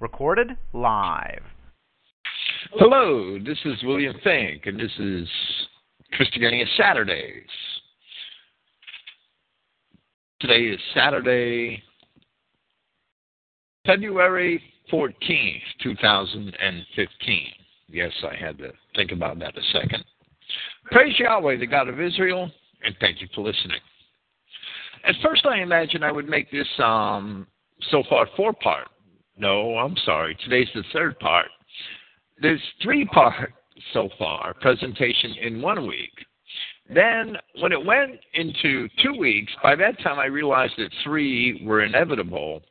Recorded live. Hello, this is William Finck, and this is Christogenea Saturdays. Today is Saturday, February 14th, 2015. Yes, I had to think about that a second. Praise Yahweh, the God of Israel, and thank you for listening. At first, I imagined I would make this um, so far four part. No, I'm sorry. Today's the third part. There's three part so far presentation in one week. Then, when it went into two weeks, by that time I realized that three were inevitable.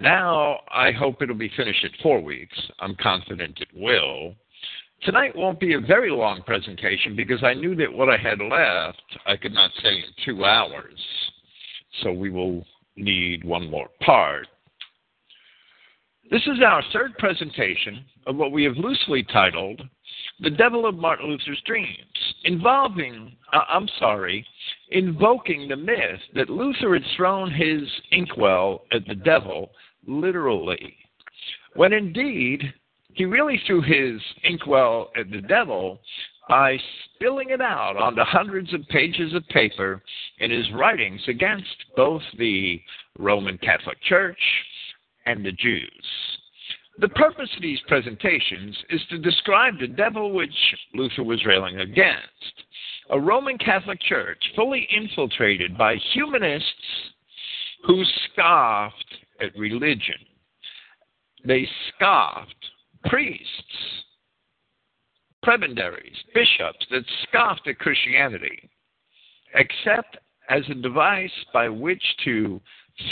Now I hope it'll be finished at four weeks. I'm confident it will. Tonight won't be a very long presentation because I knew that what I had left I could not say in two hours. So we will need one more part. This is our third presentation of what we have loosely titled The Devil of Martin Luther's Dreams, involving, uh, I'm sorry, invoking the myth that Luther had thrown his inkwell at the devil literally, when indeed he really threw his inkwell at the devil by spilling it out onto hundreds of pages of paper in his writings against both the Roman Catholic Church and the Jews. The purpose of these presentations is to describe the devil which Luther was railing against a Roman Catholic Church fully infiltrated by humanists who scoffed at religion. They scoffed priests prebendaries, bishops that scoffed at Christianity, except as a device by which to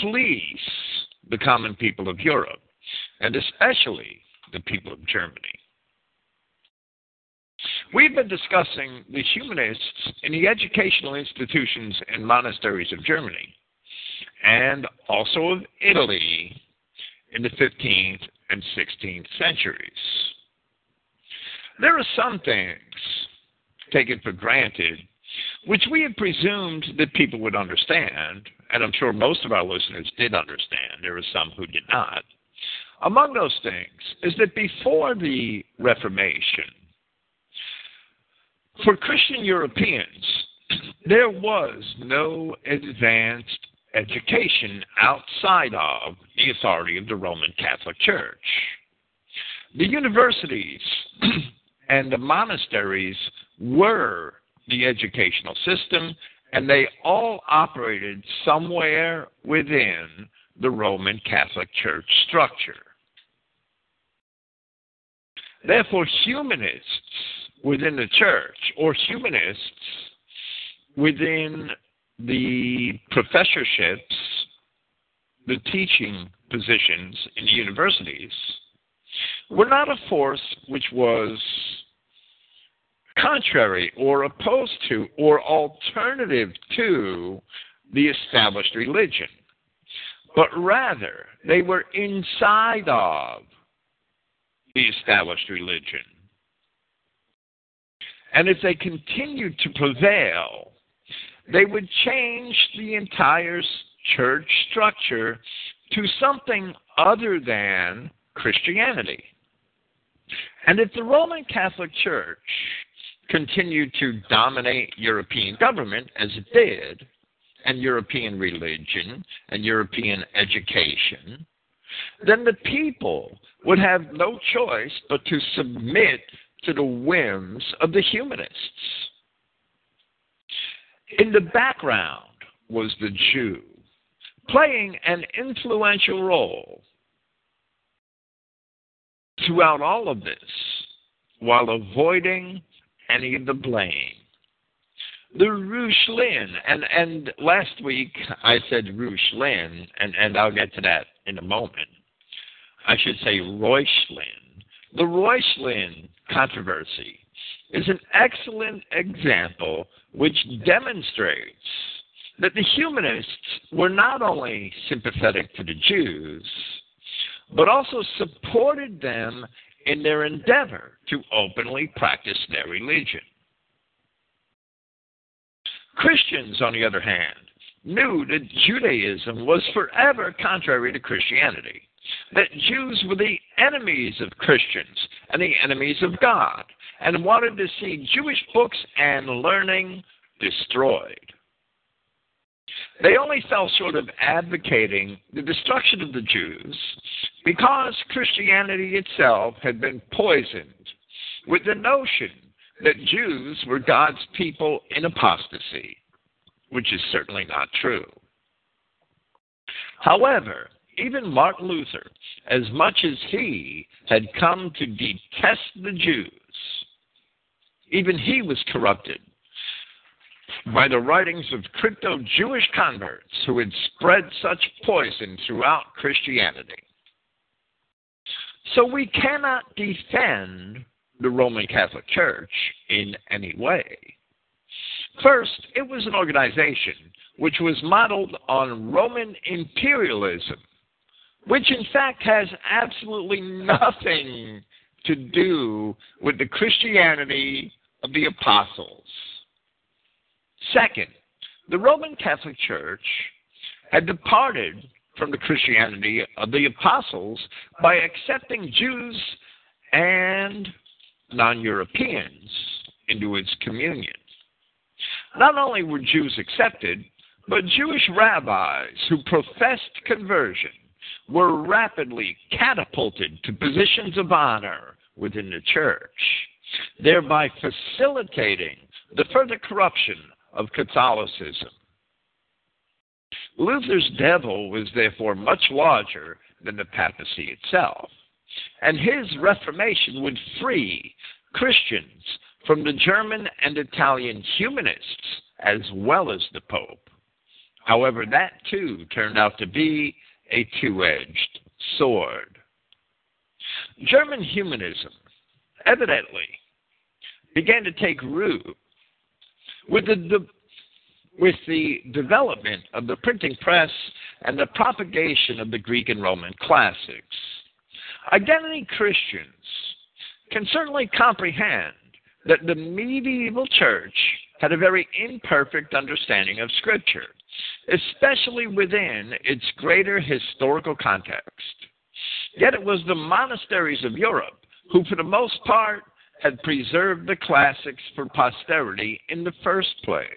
fleece the common people of Europe, and especially the people of Germany. We've been discussing the humanists in the educational institutions and monasteries of Germany, and also of Italy in the 15th and 16th centuries. There are some things taken for granted which we had presumed that people would understand, and I'm sure most of our listeners did understand. There are some who did not. Among those things is that before the Reformation, for Christian Europeans, there was no advanced education outside of the authority of the Roman Catholic Church. The universities and the monasteries were the educational system, and they all operated somewhere within the Roman Catholic Church structure. Therefore, humanists within the church, or humanists within the professorships, the teaching positions in the universities, were not a force which was contrary or opposed to or alternative to the established religion, but rather they were inside of the established religion. And if they continued to prevail, they would change the entire church structure to something other than Christianity. And if the Roman Catholic Church continued to dominate European government as it did, and European religion and European education, then the people would have no choice but to submit to the whims of the humanists. In the background was the Jew, playing an influential role throughout all of this while avoiding any of the blame. The Reuchlin, and, and last week I said Reuchlin, and, and I'll get to that in a moment. I should say Reuchlin. The Reuchlin controversy is an excellent example which demonstrates that the humanists were not only sympathetic to the Jews, but also supported them in their endeavor to openly practice their religion. Christians, on the other hand, knew that Judaism was forever contrary to Christianity. that Jews were the enemies of Christians and the enemies of God, and wanted to see Jewish books and learning destroyed. They only fell short of advocating the destruction of the Jews because Christianity itself had been poisoned with the notion that Jews were God's people in apostasy, which is certainly not true. However, even Martin Luther, as much as he had come to detest the Jews, even he was corrupted by the writings of crypto Jewish converts who had spread such poison throughout Christianity. So we cannot defend the Roman Catholic Church in any way. First, it was an organization which was modeled on Roman imperialism, which in fact has absolutely nothing to do with the Christianity of the apostles. Second, the Roman Catholic Church had departed from the Christianity of the apostles by accepting Jews and non Europeans into its communion. Not only were Jews accepted, but Jewish rabbis who professed conversion were rapidly catapulted to positions of honor within the church, thereby facilitating the further corruption of Catholicism. Luther's devil was therefore much larger than the papacy itself, and his Reformation would free Christians from the German and Italian humanists as well as the Pope. However, that too turned out to be a two edged sword. German humanism evidently began to take root with the, the, with the development of the printing press and the propagation of the Greek and Roman classics. Identity Christians can certainly comprehend that the medieval church had a very imperfect understanding of Scripture, especially within its greater historical context. Yet it was the monasteries of Europe who, for the most part, had preserved the classics for posterity in the first place.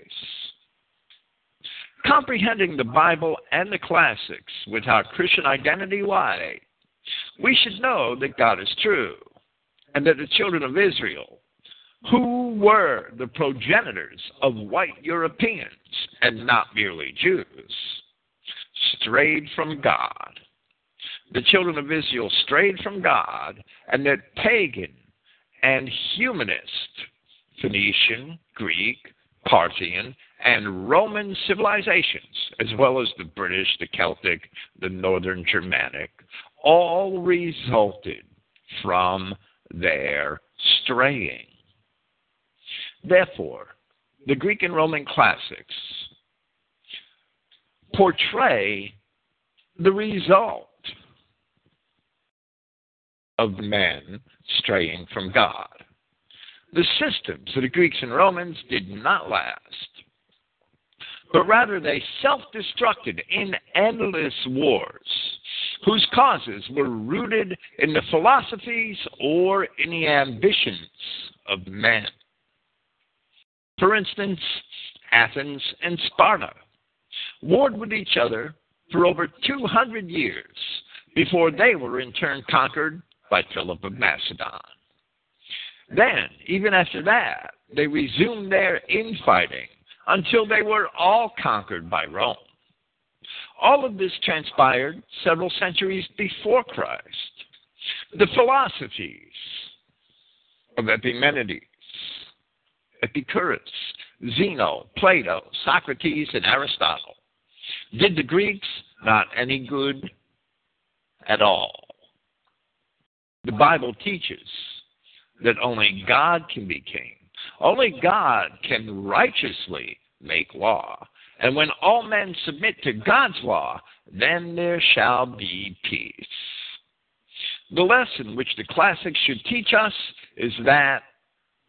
Comprehending the Bible and the classics with our Christian identity why, we should know that God is true and that the children of Israel, who were the progenitors of white Europeans and not merely Jews, strayed from God. The children of Israel strayed from God, and that pagan and humanist Phoenician, Greek, Parthian, and Roman civilizations, as well as the British, the Celtic, the Northern Germanic, all resulted from their straying. Therefore, the Greek and Roman classics portray the result of men straying from God. The systems of the Greeks and Romans did not last, but rather they self destructed in endless wars, whose causes were rooted in the philosophies or in the ambitions of men. For instance, Athens and Sparta warred with each other for over 200 years before they were in turn conquered by Philip of Macedon. Then, even after that, they resumed their infighting until they were all conquered by Rome. All of this transpired several centuries before Christ. The philosophies of Epimenides, Epicurus, Zeno, Plato, Socrates, and Aristotle did the Greeks not any good at all. The Bible teaches that only God can be king. Only God can righteously make law. And when all men submit to God's law, then there shall be peace. The lesson which the classics should teach us is that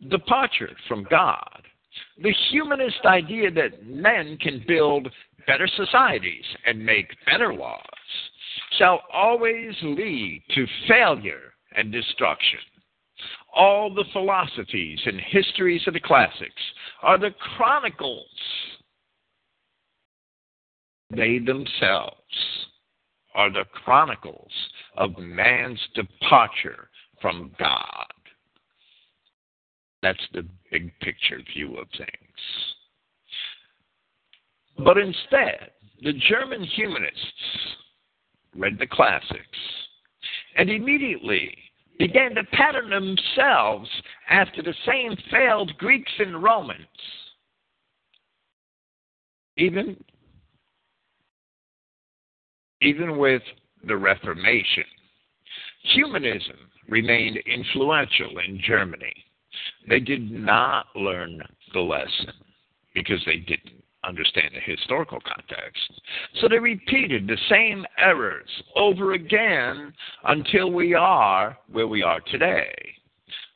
departure from God, the humanist idea that men can build better societies and make better laws, shall always lead to failure and destruction. All the philosophies and histories of the classics are the chronicles. They themselves are the chronicles of man's departure from God. That's the big picture view of things. But instead, the German humanists read the classics and immediately began to pattern themselves after the same failed Greeks and Romans. Even, even with the Reformation, humanism remained influential in Germany. They did not learn the lesson because they didn't understand the historical context. So they repeated the same errors over again until we are where we are today.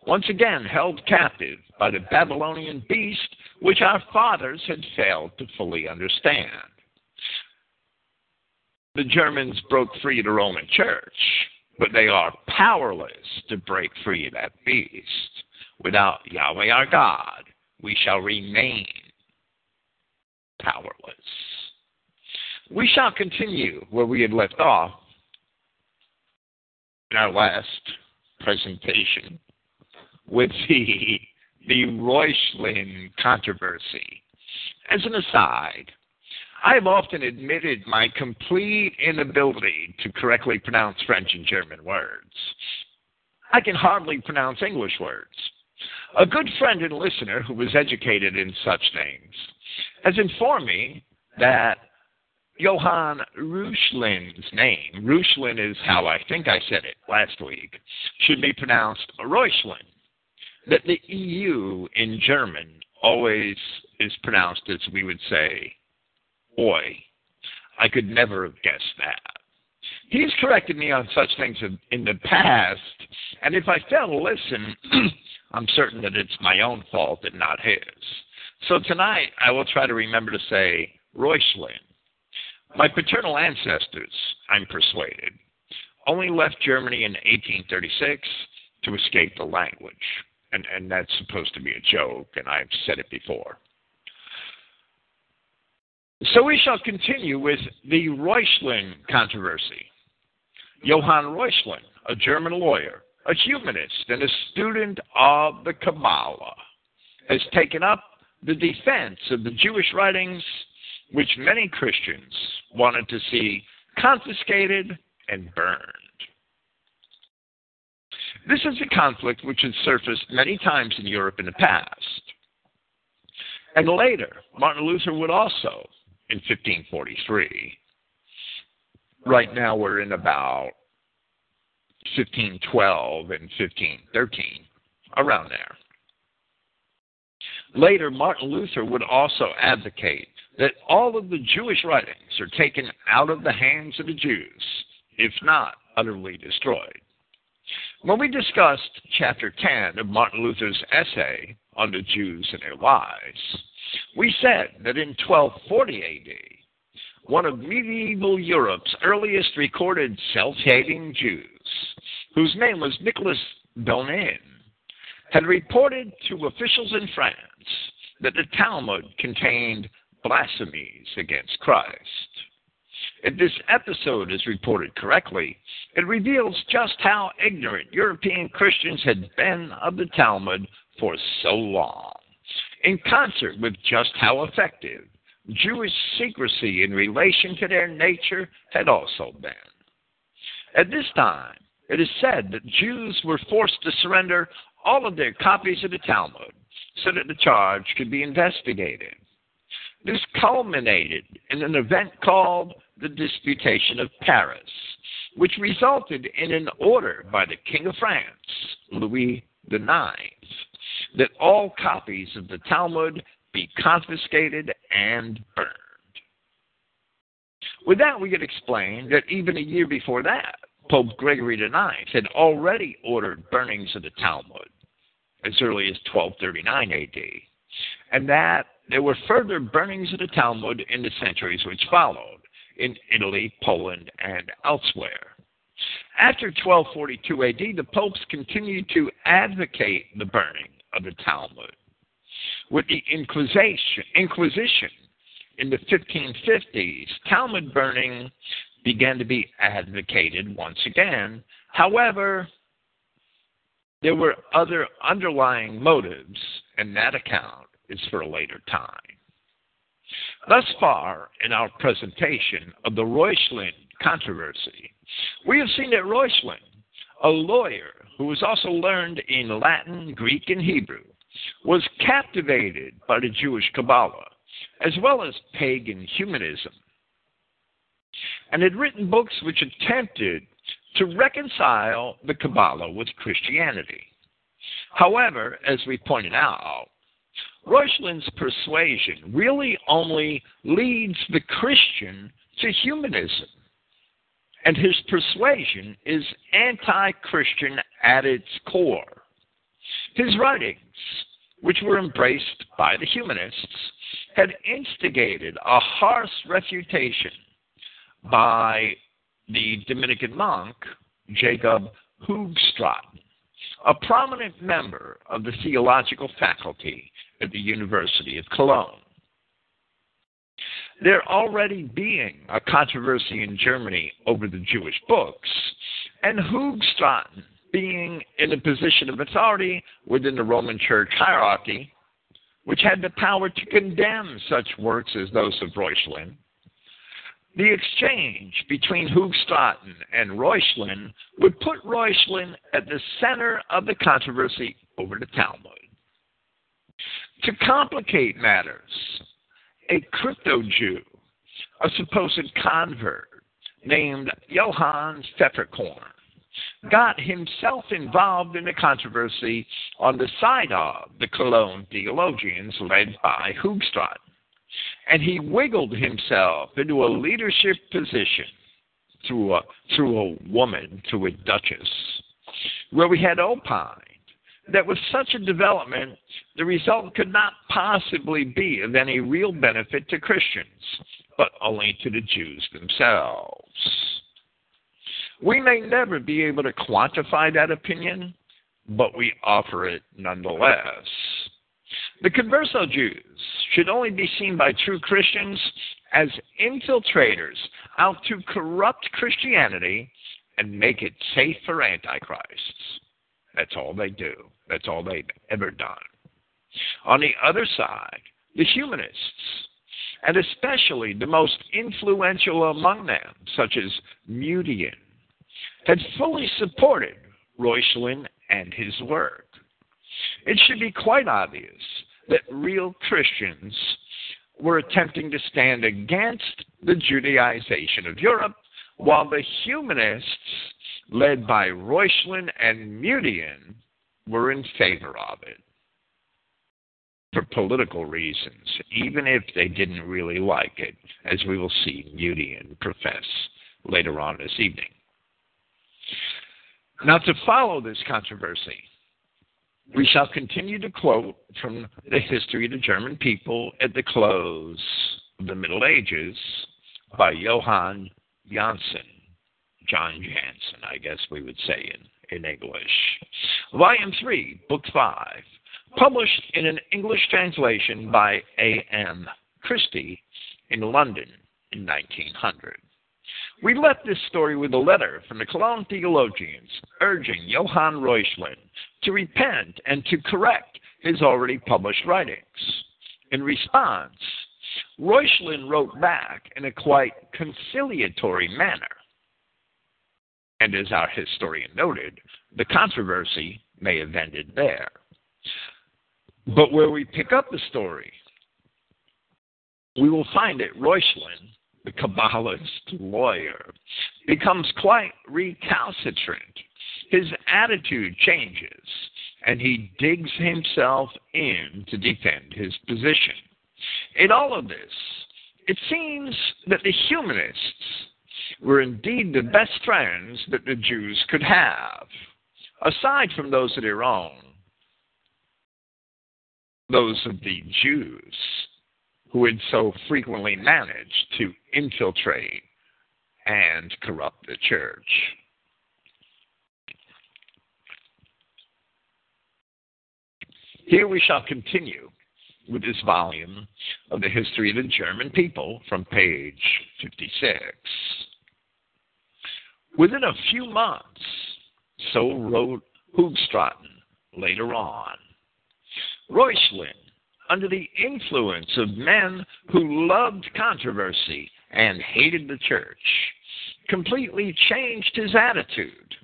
Once again, held captive by the Babylonian beast, which our fathers had failed to fully understand. The Germans broke free the Roman Church, but they are powerless to break free that beast. Without Yahweh our God, we shall remain powerless. We shall continue where we had left off in our last presentation with the, the Reuchlin controversy. As an aside, I have often admitted my complete inability to correctly pronounce French and German words. I can hardly pronounce English words. A good friend and listener who was educated in such things has informed me that Johann Reuchlin's name, Reuchlin is how I think I said it last week, should be pronounced Reuchlin. That the EU in German always is pronounced as we would say, oi. I could never have guessed that. He's corrected me on such things in the past, and if I fail to listen, I'm certain that it's my own fault and not his. So tonight I will try to remember to say Reuchlin. My paternal ancestors, I'm persuaded, only left Germany in 1836 to escape the language. And, and that's supposed to be a joke, and I've said it before. So we shall continue with the Reuchlin controversy. Johann Reuchlin, a German lawyer, a humanist, and a student of the Kabbalah, has taken up the defense of the Jewish writings, which many Christians wanted to see confiscated and burned. This is a conflict which has surfaced many times in Europe in the past. And later, Martin Luther would also, in 1543. Right now, we're in about 1512 and 1513, around there. Later, Martin Luther would also advocate that all of the Jewish writings are taken out of the hands of the Jews, if not utterly destroyed. When we discussed chapter 10 of Martin Luther's essay on the Jews and their lies, we said that in 1240 AD, one of medieval Europe's earliest recorded self hating Jews, whose name was Nicholas Donin, had reported to officials in France that the Talmud contained blasphemies against Christ. If this episode is reported correctly, it reveals just how ignorant European Christians had been of the Talmud for so long, in concert with just how effective Jewish secrecy in relation to their nature had also been. At this time, it is said that Jews were forced to surrender all of their copies of the Talmud so that the charge could be investigated. This culminated in an event called the Disputation of Paris, which resulted in an order by the King of France, Louis IX, that all copies of the Talmud be confiscated and burned. With that, we could explain that even a year before that, Pope Gregory IX had already ordered burnings of the Talmud as early as 1239 AD, and that there were further burnings of the Talmud in the centuries which followed, in Italy, Poland, and elsewhere. After 1242 AD, the popes continued to advocate the burning of the Talmud. With the Inquisition, Inquisition in the 1550s, Talmud burning began to be advocated once again. However, there were other underlying motives, and that account is for a later time. Thus far, in our presentation of the Reuchlin controversy, we have seen that Reuchlin, a lawyer who was also learned in Latin, Greek, and Hebrew, was captivated by the Jewish Kabbalah, as well as pagan humanism, and had written books which attempted to reconcile the Kabbalah with Christianity. However, as we pointed out, Reuchlin's persuasion really only leads the Christian to humanism. And his persuasion is anti Christian at its core. His writings, which were embraced by the humanists, had instigated a harsh refutation by the Dominican monk Jacob Hoogstraten, a prominent member of the theological faculty at the University of Cologne. There already being a controversy in Germany over the Jewish books, and Hoogstraten being in a position of authority within the Roman Church hierarchy, which had the power to condemn such works as those of Reuchlin, the exchange between Hoogstraten and Reuchlin would put Reuchlin at the center of the controversy over the Talmud. To complicate matters, a crypto Jew, a supposed convert named Johann Pfefferkorn, got himself involved in the controversy on the side of the Cologne theologians led by Hoogstraten and he wiggled himself into a leadership position through a through a woman, through a duchess, where we had opined that with such a development, the result could not possibly be of any real benefit to Christians, but only to the Jews themselves. We may never be able to quantify that opinion, but we offer it nonetheless. The converso Jews should only be seen by true Christians as infiltrators out to corrupt Christianity and make it safe for antichrists. That's all they do. That's all they've ever done. On the other side, the humanists, and especially the most influential among them, such as Mutian, had fully supported Reuchlin and his work. It should be quite obvious that real Christians were attempting to stand against the Judaization of Europe, while the humanists, led by Reuchlin and Mutian, were in favor of it for political reasons, even if they didn't really like it, as we will see Mutian profess later on this evening. Now, to follow this controversy, we shall continue to quote from the history of the German people at the close of the Middle Ages by Johann Janssen, John Jansen, I guess we would say in, in English. Volume 3, Book 5, published in an English translation by A.M. Christie in London in 1900. We left this story with a letter from the Cologne theologians urging Johann Reuchlin to repent and to correct his already published writings. In response, Reuchlin wrote back in a quite conciliatory manner. And as our historian noted, the controversy may have ended there. But where we pick up the story, we will find that Reuchlin the Kabbalist lawyer, becomes quite recalcitrant. His attitude changes, and he digs himself in to defend his position. In all of this, it seems that the humanists were indeed the best friends that the Jews could have, aside from those of their own, those of the Jews who had so frequently managed to infiltrate and corrupt the church. Here we shall continue with this volume of the history of the German people from page 56. Within a few months, so wrote Hoogstraten later on, Reuchlin, under the influence of men who loved controversy and hated the church, completely changed his attitude.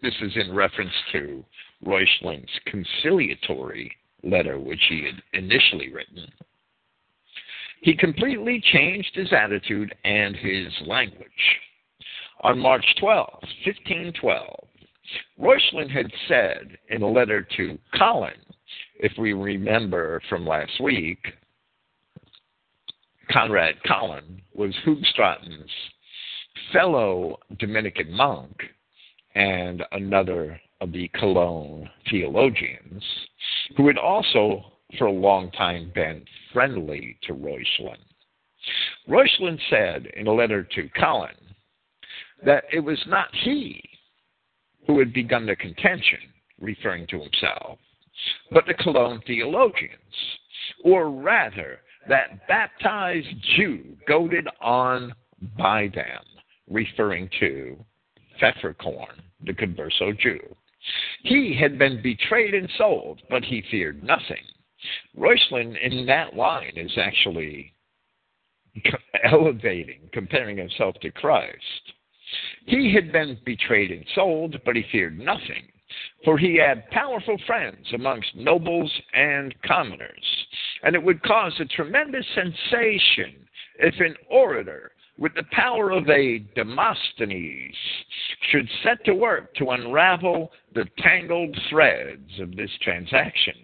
This is in reference to Reuchlin's conciliatory letter, which he had initially written. He completely changed his attitude and his language. On March 12, 1512, Reuchlin had said in a letter to Colin, if we remember from last week, Conrad Colin was Hoogstraten's fellow Dominican monk and another of the Cologne theologians, who had also for a long time been friendly to Reuchlin. Reuchlin said in a letter to Colin that it was not he who had begun the contention, referring to himself, but the Cologne theologians, or rather, that baptized Jew goaded on by them, referring to Pfefferkorn, the converso Jew. He had been betrayed and sold, but he feared nothing. Reuchlin in that line is actually elevating, comparing himself to Christ. He had been betrayed and sold, but he feared nothing, for he had powerful friends amongst nobles and commoners, and it would cause a tremendous sensation if an orator with the power of a Demosthenes, should set to work to unravel the tangled threads of this transaction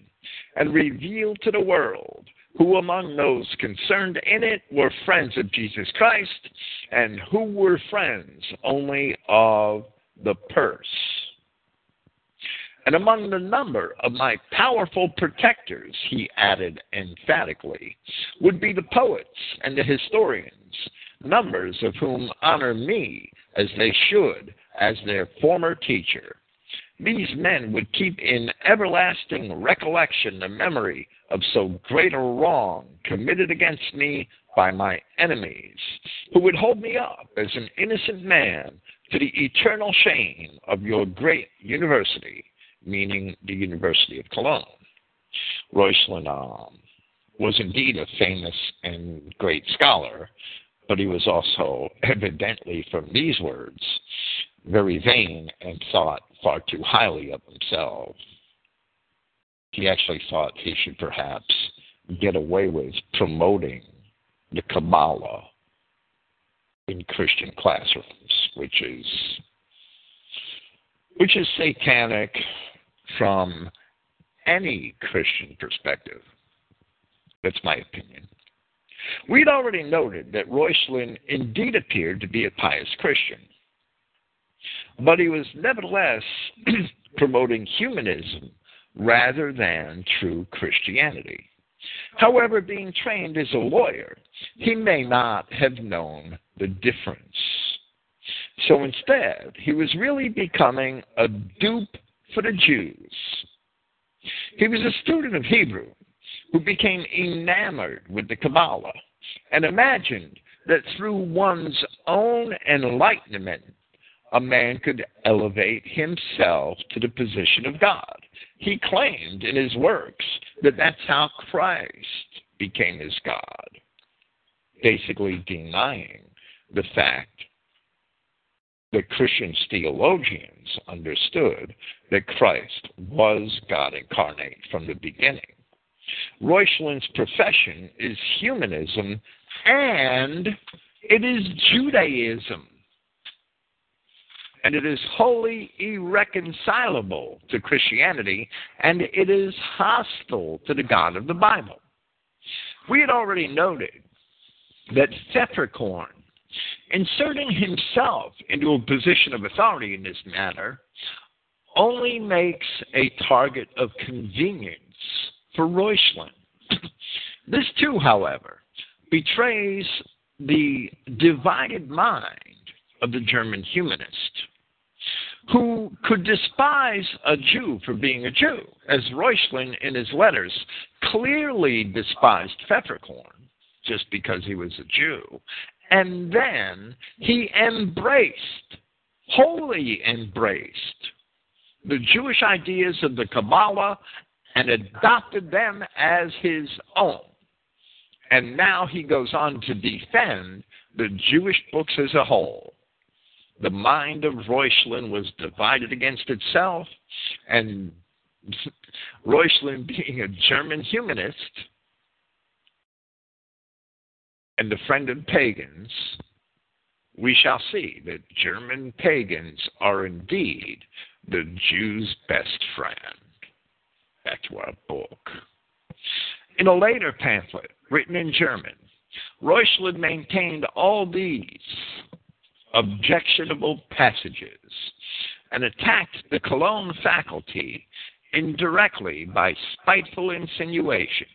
and reveal to the world who among those concerned in it were friends of Jesus Christ and who were friends only of the purse. And among the number of my powerful protectors, he added emphatically, would be the poets and the historians numbers of whom honor me as they should as their former teacher. These men would keep in everlasting recollection the memory of so great a wrong committed against me by my enemies, who would hold me up as an innocent man to the eternal shame of your great university, meaning the University of Cologne. Um, was indeed a famous and great scholar, but he was also evidently, from these words, very vain and thought far too highly of himself. He actually thought he should perhaps get away with promoting the Kabbalah in Christian classrooms, which is which is satanic from any Christian perspective. That's my opinion. We'd already noted that Reuchlin indeed appeared to be a pious Christian, but he was nevertheless promoting humanism rather than true Christianity. However, being trained as a lawyer, he may not have known the difference. So instead, he was really becoming a dupe for the Jews. He was a student of Hebrew who became enamored with the Kabbalah and imagined that through one's own enlightenment, a man could elevate himself to the position of God. He claimed in his works that that's how Christ became his God, basically denying the fact that Christian theologians understood that Christ was God incarnate from the beginning. Reuchlin's profession is humanism and it is Judaism. And it is wholly irreconcilable to Christianity, and it is hostile to the God of the Bible. We had already noted that Pfefferkorn, inserting himself into a position of authority in this matter, only makes a target of convenience for Reuchlin. this too, however, betrays the divided mind of the German humanist, who could despise a Jew for being a Jew, as Reuchlin in his letters clearly despised Pfefferkorn just because he was a Jew. And then he embraced, wholly embraced, the Jewish ideas of the Kabbalah and adopted them as his own. And now he goes on to defend the Jewish books as a whole. The mind of Reuchlin was divided against itself, and Reuchlin, being a German humanist and a friend of pagans, we shall see that German pagans are indeed the Jew's best friend. To our book. In a later pamphlet written in German, Reuchlin maintained all these objectionable passages and attacked the Cologne faculty indirectly by spiteful insinuations.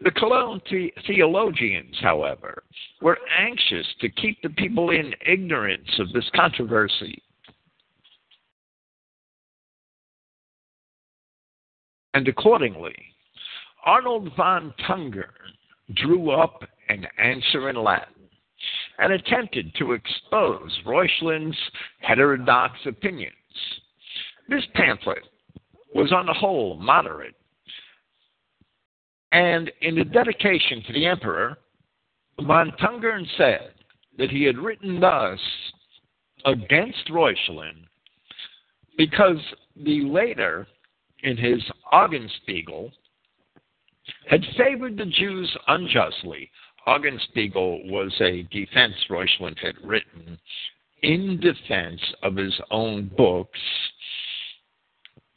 The Cologne the- theologians, however, were anxious to keep the people in ignorance of this controversy. And accordingly, Arnold von Tungern drew up an answer in Latin and attempted to expose Reuchlin's heterodox opinions. This pamphlet was on the whole moderate, and in the dedication to the emperor, von Tungern said that he had written thus against Reuchlin because the later, in his Augenspiegel, had favored the Jews unjustly. Augenspiegel was a defense Reuchlin had written in defense of his own books,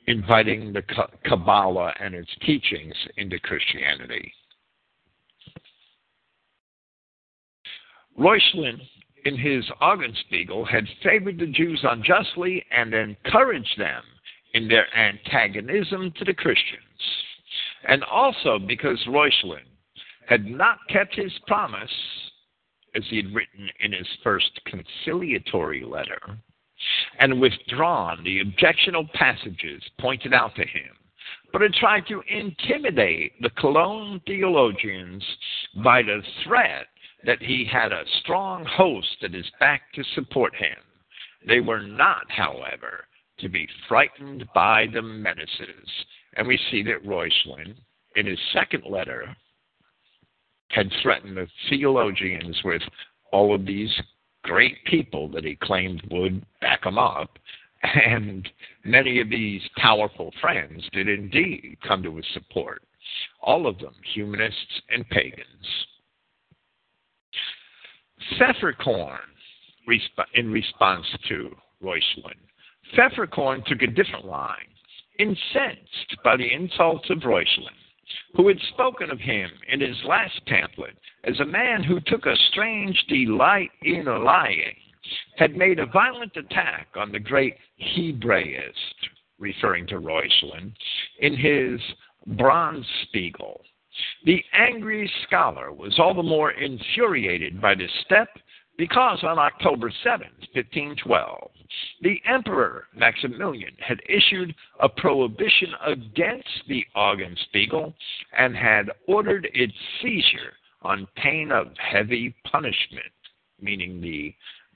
inviting the Kabbalah and its teachings into Christianity. Reuchlin, in his Augenspiegel, had favored the Jews unjustly and encouraged them in their antagonism to the Christians and also because Reuchlin had not kept his promise, as he had written in his first conciliatory letter, and withdrawn the objectionable passages pointed out to him, but had tried to intimidate the Cologne theologians by the threat that he had a strong host at his back to support him. They were not, however, to be frightened by the menaces and we see that Reuchlin, in his second letter, had threatened the theologians with all of these great people that he claimed would back him up. And many of these powerful friends did indeed come to his support, all of them humanists and pagans. Pfefferkorn, in response to Reuchlin, Pfefferkorn took a different line incensed by the insults of Reuchlin, who had spoken of him in his last pamphlet as a man who took a strange delight in lying, had made a violent attack on the great Hebraist, referring to Reuchlin, in his Brandspiegel. The angry scholar was all the more infuriated by this step because on October 7, 1512, the Emperor Maximilian had issued a prohibition against the Augenspiegel and had ordered its seizure on pain of heavy punishment, meaning the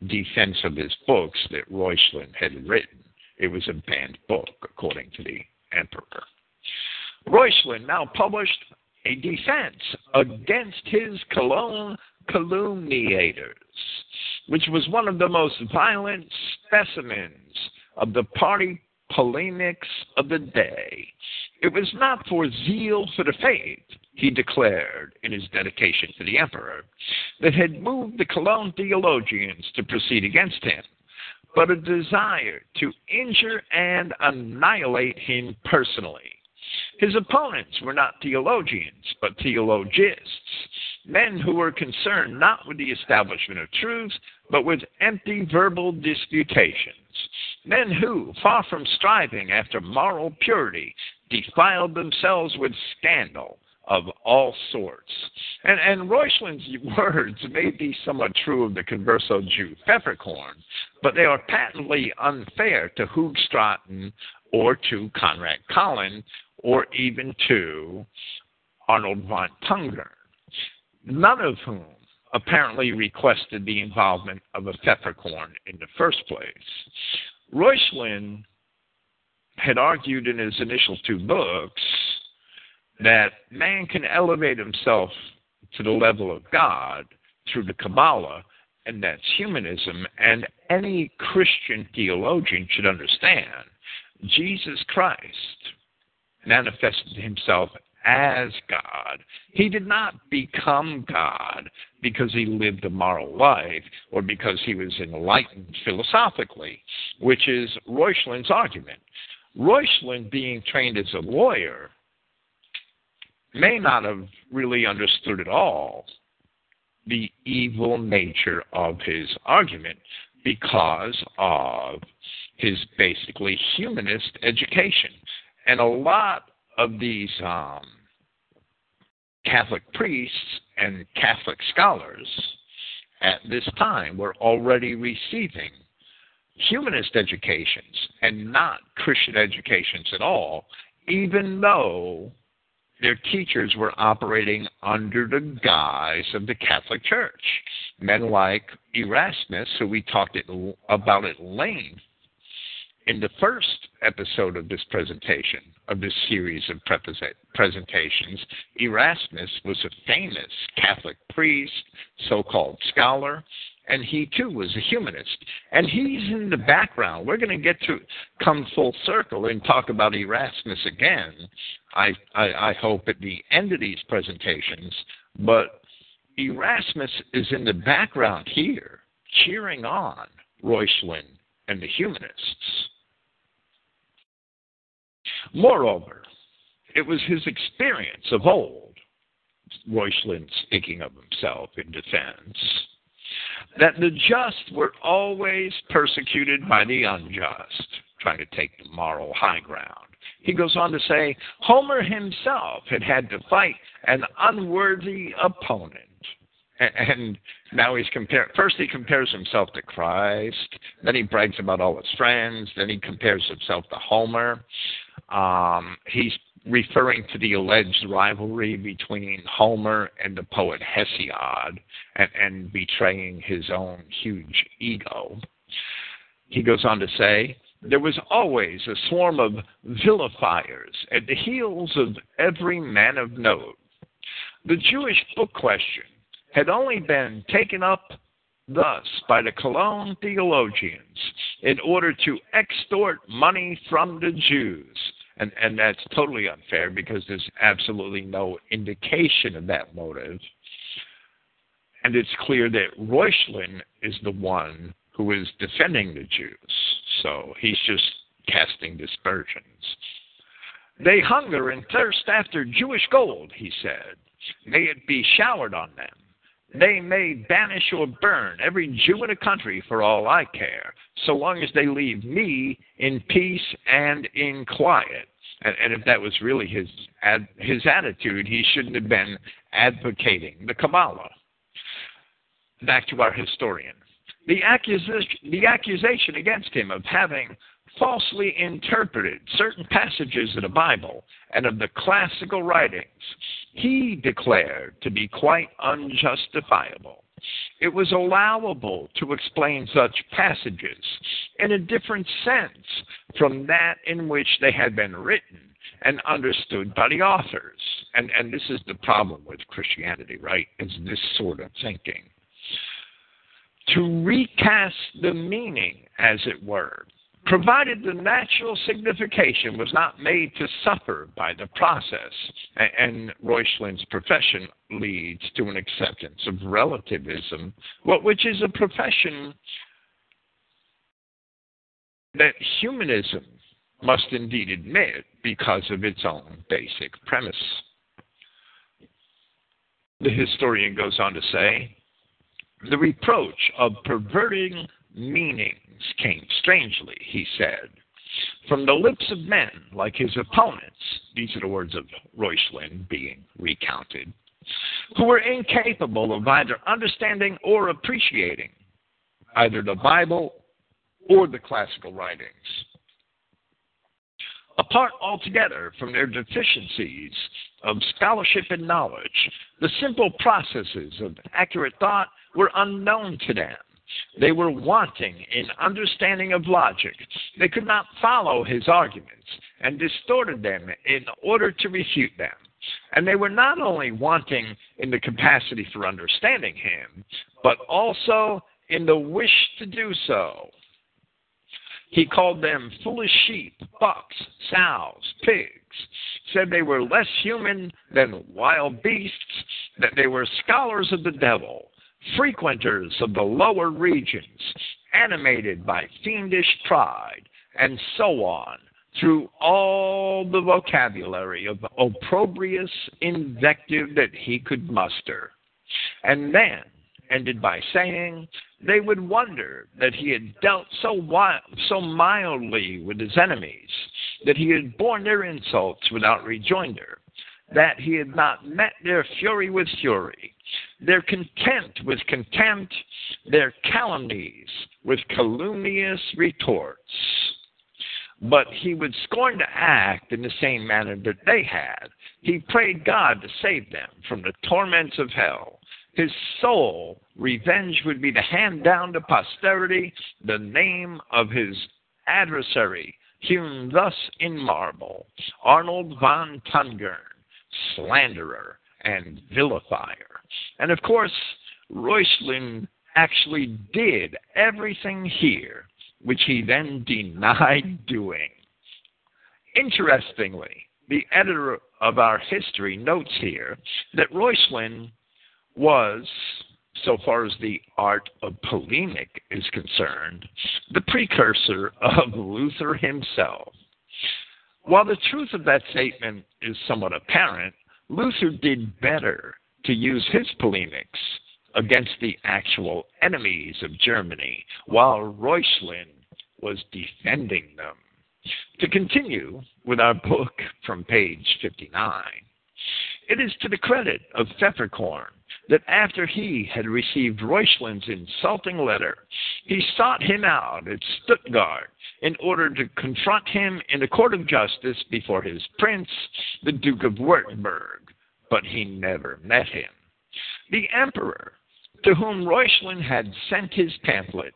defense of his books that Reuchlin had written. It was a banned book, according to the Emperor. Reuchlin now published a defense against his Cologne calumniators, which was one of the most violent specimens of the party polemics of the day. It was not for zeal for the faith, he declared in his dedication to the emperor, that had moved the Cologne theologians to proceed against him, but a desire to injure and annihilate him personally. His opponents were not theologians, but theologists, men who were concerned not with the establishment of truths, but with empty verbal disputations, men who, far from striving after moral purity, defiled themselves with scandal, of all sorts. And, and Reuchlin's words may be somewhat true of the converso Jew Pfefferkorn, but they are patently unfair to Hoogstraten or to Conrad Collin or even to Arnold von Tungern, none of whom apparently requested the involvement of a Pfefferkorn in the first place. Reuchlin had argued in his initial two books that man can elevate himself to the level of God through the Kabbalah, and that's humanism. And any Christian theologian should understand Jesus Christ manifested himself as God. He did not become God because he lived a moral life or because he was enlightened philosophically, which is Reuchlin's argument. Reuchlin, being trained as a lawyer, may not have really understood at all the evil nature of his argument because of his basically humanist education. And a lot of these um, Catholic priests and Catholic scholars at this time were already receiving humanist educations and not Christian educations at all, even though their teachers were operating under the guise of the Catholic Church. Men like Erasmus, who we talked about at length in the first episode of this presentation, of this series of presentations, Erasmus was a famous Catholic priest, so called scholar, and he too was a humanist. And he's in the background. We're going to get to come full circle and talk about Erasmus again, I, I, I hope, at the end of these presentations. But Erasmus is in the background here, cheering on Reuchlin and the humanists. Moreover, it was his experience of old, Reuchlin speaking of himself in defense, that the just were always persecuted by the unjust, trying to take the moral high ground. He goes on to say, Homer himself had had to fight an unworthy opponent. And now he's comparing. First, he compares himself to Christ. Then he brags about all his friends. Then he compares himself to Homer. Um, he's referring to the alleged rivalry between Homer and the poet Hesiod and, and betraying his own huge ego. He goes on to say, there was always a swarm of vilifiers at the heels of every man of note. The Jewish book question had only been taken up thus by the Cologne theologians in order to extort money from the Jews and and that's totally unfair because there's absolutely no indication of that motive. And it's clear that Reuchlin is the one who is defending the Jews, so he's just casting dispersions. They hunger and thirst after Jewish gold, he said. May it be showered on them. They may banish or burn every Jew in the country for all I care, so long as they leave me in peace and in quiet. And, and if that was really his ad, his attitude, he shouldn't have been advocating the Kabbalah. Back to our historian. The accusation, the accusation against him of having falsely interpreted certain passages of the Bible and of the classical writings, he declared to be quite unjustifiable. It was allowable to explain such passages in a different sense from that in which they had been written and understood by the authors. And, and this is the problem with Christianity, right? Is this sort of thinking. To recast the meaning, as it were, provided the natural signification was not made to suffer by the process. And Reuchlin's profession leads to an acceptance of relativism, which is a profession that humanism must indeed admit because of its own basic premise. The historian goes on to say the reproach of perverting meanings came strangely, he said, from the lips of men like his opponents, these are the words of Reuchlin being recounted, who were incapable of either understanding or appreciating either the Bible or the classical writings. Apart altogether from their deficiencies of scholarship and knowledge, the simple processes of accurate thought were unknown to them. They were wanting in understanding of logic. They could not follow his arguments and distorted them in order to refute them. And they were not only wanting in the capacity for understanding him, but also in the wish to do so. He called them foolish sheep, bucks, sows, pigs, said they were less human than wild beasts, that they were scholars of the devil, frequenters of the lower regions, animated by fiendish pride, and so on, through all the vocabulary of opprobrious invective that he could muster. And then ended by saying, they would wonder that he had dealt so, wild, so mildly with his enemies, that he had borne their insults without rejoinder, that he had not met their fury with fury, their content with contempt, their calumnies with calumnious retorts. But he would scorn to act in the same manner that they had. He prayed God to save them from the torments of hell. His soul revenge would be to hand down to posterity the name of his adversary, hewn thus in marble, Arnold von Tungern, slanderer and vilifier. And of course, Reuchlin actually did everything here, which he then denied doing. Interestingly, the editor of our history notes here that Reuchlin was so far as the art of polemic is concerned, the precursor of Luther himself. While the truth of that statement is somewhat apparent, Luther did better to use his polemics against the actual enemies of Germany, while Reuchlin was defending them. To continue with our book from page 59, it is to the credit of Pfefferkorn that after he had received Reuchlin's insulting letter, he sought him out at Stuttgart in order to confront him in a court of justice before his prince, the Duke of Württemberg, but he never met him. The emperor, to whom Reuchlin had sent his pamphlet,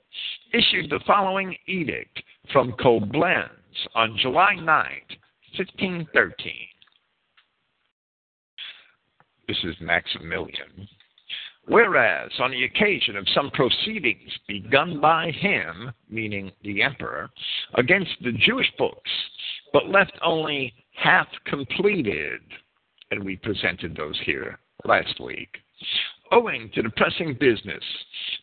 issued the following edict from Koblenz on July 9, 1513. This is Maximilian. Whereas, on the occasion of some proceedings begun by him, meaning the emperor, against the Jewish books, but left only half completed, and we presented those here last week, owing to the pressing business,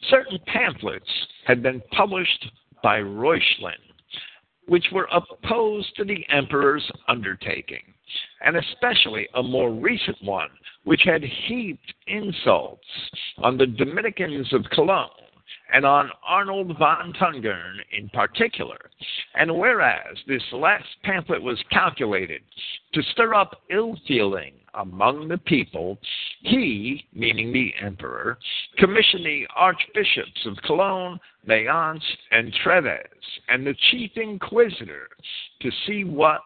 certain pamphlets had been published by Reuchlin, which were opposed to the emperor's undertaking, and especially a more recent one which had heaped insults on the Dominicans of Cologne and on Arnold von Tungern in particular. And whereas this last pamphlet was calculated to stir up ill feeling among the people, he, meaning the emperor, commissioned the archbishops of Cologne, Mayence, and Treves, and the chief inquisitor to see what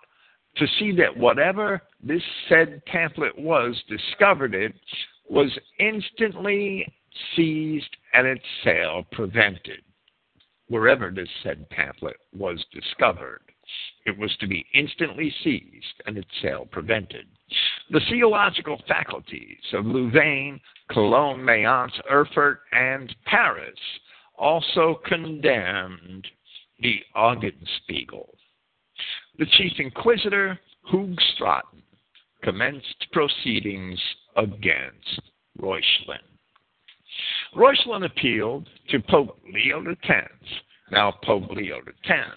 to see that whatever this said pamphlet was discovered it was instantly seized and its sale prevented. Wherever this said pamphlet was discovered, it was to be instantly seized and its sale prevented. The theological faculties of Louvain, Cologne, Mayence, Erfurt, and Paris also condemned the Augenspiegel. the chief inquisitor, Hoogstraten, commenced proceedings against Reuchlin. Reuchlin appealed to Pope Leo X. Now, Pope Leo X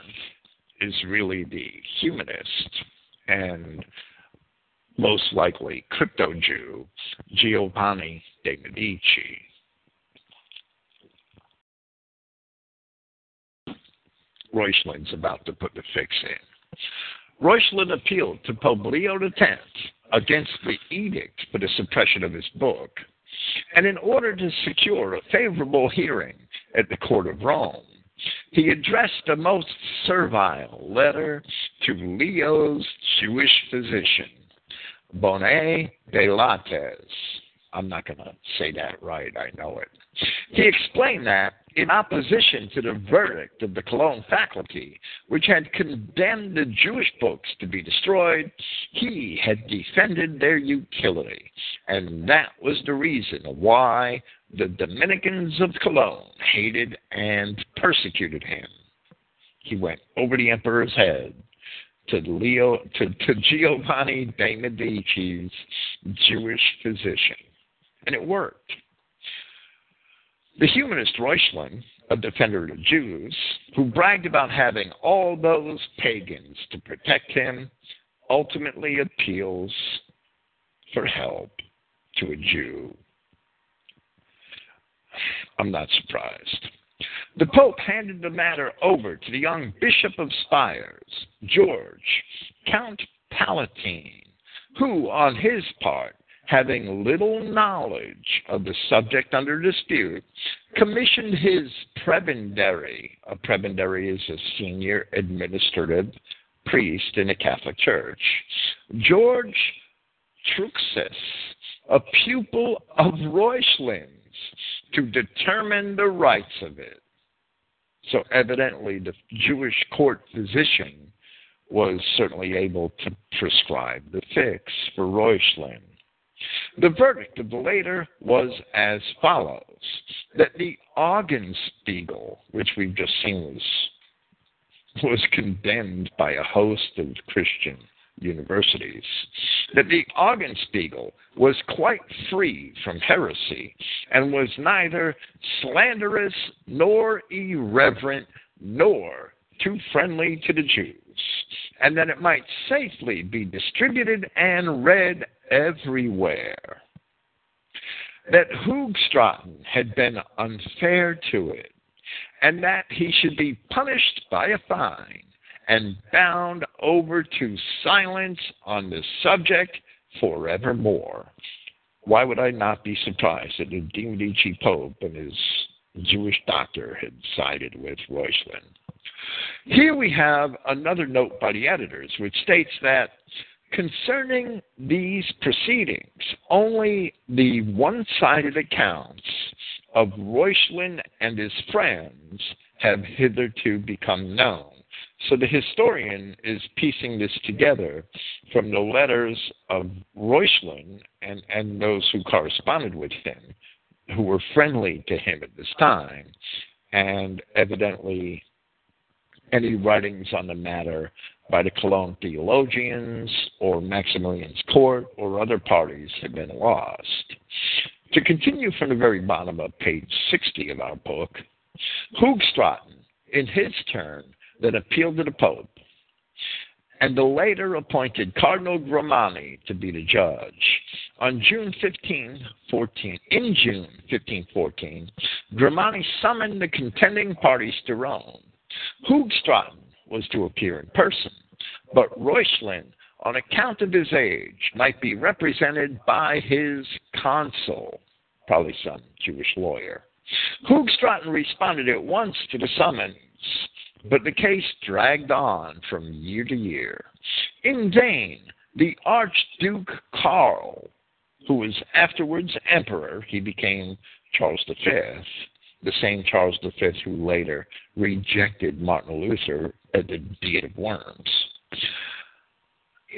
is really the humanist and most likely crypto Jew, Giovanni de Medici. Reuchlin's about to put the fix in. Reuchlin appealed to Pope Leo X against the edict for the suppression of his book, and in order to secure a favorable hearing at the court of Rome, he addressed a most servile letter to Leo's Jewish physician, Bonet de Lattes. I'm not going to say that right, I know it. He explained that in opposition to the verdict of the Cologne faculty, which had condemned the Jewish books to be destroyed, he had defended their utility. And that was the reason why the Dominicans of Cologne hated and persecuted him. He went over the emperor's head to Leo to, to Giovanni de Medici's Jewish physician. And it worked. The humanist Reuchlin, a defender of Jews, who bragged about having all those pagans to protect him, ultimately appeals for help to a Jew. I'm not surprised. The Pope handed the matter over to the young Bishop of Spires, George, Count Palatine, who, on his part, having little knowledge of the subject under dispute, commissioned his prebendary. A prebendary is a senior administrative priest in a Catholic church. George Truxas, a pupil of Reuchlin's, to determine the rights of it. So evidently, the Jewish court physician was certainly able to prescribe the fix for Reuchlin. The verdict of the later was as follows. That the Augenspiegel, which we've just seen was, was condemned by a host of Christian universities, that the Augenspiegel was quite free from heresy and was neither slanderous nor irreverent nor too friendly to the Jews, and that it might safely be distributed and read everywhere. That Hoogstraten had been unfair to it, and that he should be punished by a fine and bound over to silence on the subject forevermore. Why would I not be surprised that the Medici Pope and his Jewish doctor had sided with Reuchlin? Here we have another note by the editors, which states that concerning these proceedings, only the one sided accounts of Reuchlin and his friends have hitherto become known. So the historian is piecing this together from the letters of Reuchlin and, and those who corresponded with him, who were friendly to him at this time, and evidently any writings on the matter by the Cologne theologians or Maximilian's court or other parties have been lost. To continue from the very bottom of page 60 of our book, Hoogstraten, in his turn, then appealed to the Pope, and the later appointed Cardinal Grimani to be the judge. On June 15, 14, in June 1514, Grimani summoned the contending parties to Rome. Hoogstraten was to appear in person, but Reuchlin, on account of his age, might be represented by his consul, probably some Jewish lawyer. Hoogstraten responded at once to the summons, but the case dragged on from year to year. In vain, the Archduke Karl, who was afterwards emperor, he became Charles V, the same Charles V who later rejected Martin Luther at the Diet of Worms.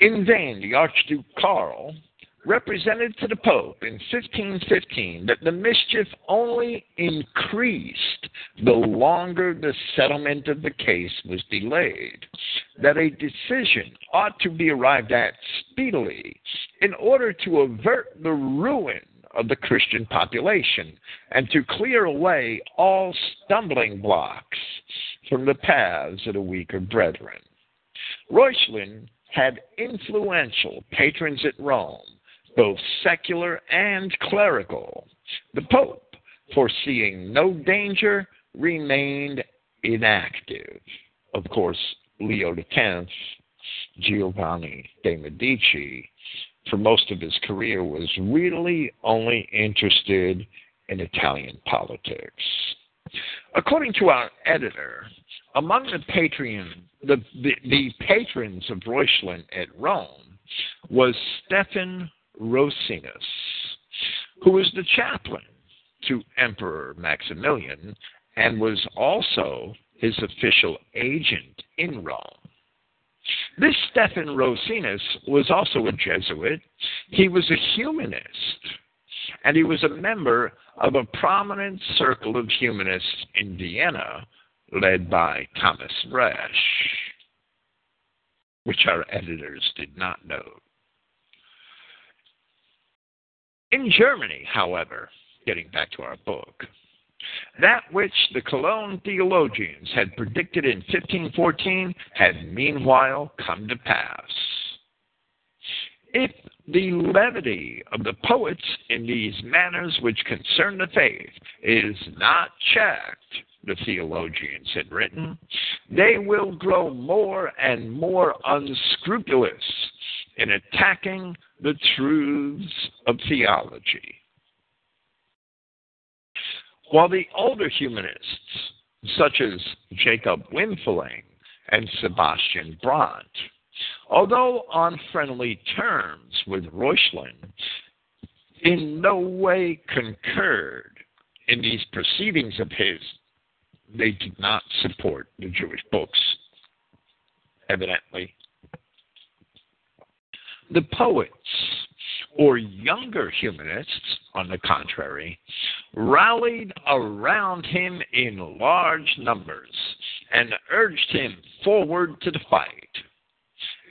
In vain, the Archduke Karl represented to the Pope in 1515 that the mischief only increased the longer the settlement of the case was delayed, that a decision ought to be arrived at speedily in order to avert the ruin of the Christian population and to clear away all stumbling blocks from the paths of the weaker brethren. Reuchlin had influential patrons at Rome both secular and clerical. The Pope, foreseeing no danger, remained inactive. Of course, Leo X Giovanni de Medici, for most of his career, was really only interested in Italian politics. According to our editor, among the, patron, the, the, the patrons of Reuchlin at Rome was Stephan Rosinus, who was the chaplain to Emperor Maximilian and was also his official agent in Rome. This Stephan Rosinus was also a Jesuit. He was a humanist, and he was a member of a prominent circle of humanists in Vienna led by Thomas Resch, which our editors did not know. In Germany, however, getting back to our book, that which the Cologne theologians had predicted in 1514 had meanwhile come to pass. If the levity of the poets in these matters which concern the faith is not checked, the theologians had written, they will grow more and more unscrupulous in attacking the truths of theology. While the older humanists, such as Jacob Wimpfeling and Sebastian Brant, although on friendly terms with Reuchlin, in no way concurred in these proceedings of his, they did not support the Jewish books, evidently. The poets, or younger humanists, on the contrary, rallied around him in large numbers and urged him forward to the fight.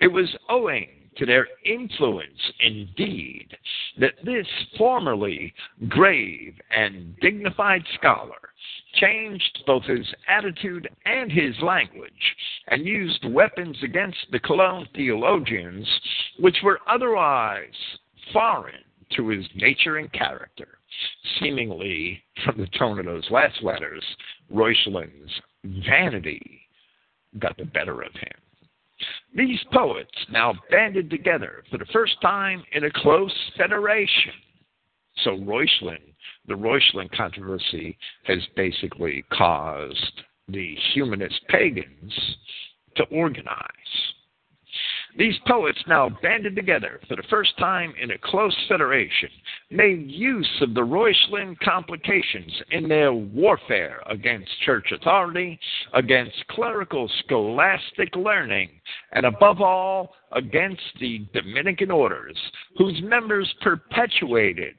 It was owing to their influence, indeed, that this formerly grave and dignified scholar changed both his attitude and his language and used weapons against the Cologne theologians which were otherwise foreign to his nature and character. Seemingly, from the tone of those last letters, Reuchlin's vanity got the better of him. These poets now banded together for the first time in a close federation. So Reuchlin, the Reuchlin controversy has basically caused the humanist pagans to organize. These poets now banded together for the first time in a close federation, made use of the Reuchlin complications in their warfare against church authority, against clerical scholastic learning, and above all, against the Dominican orders, whose members perpetuated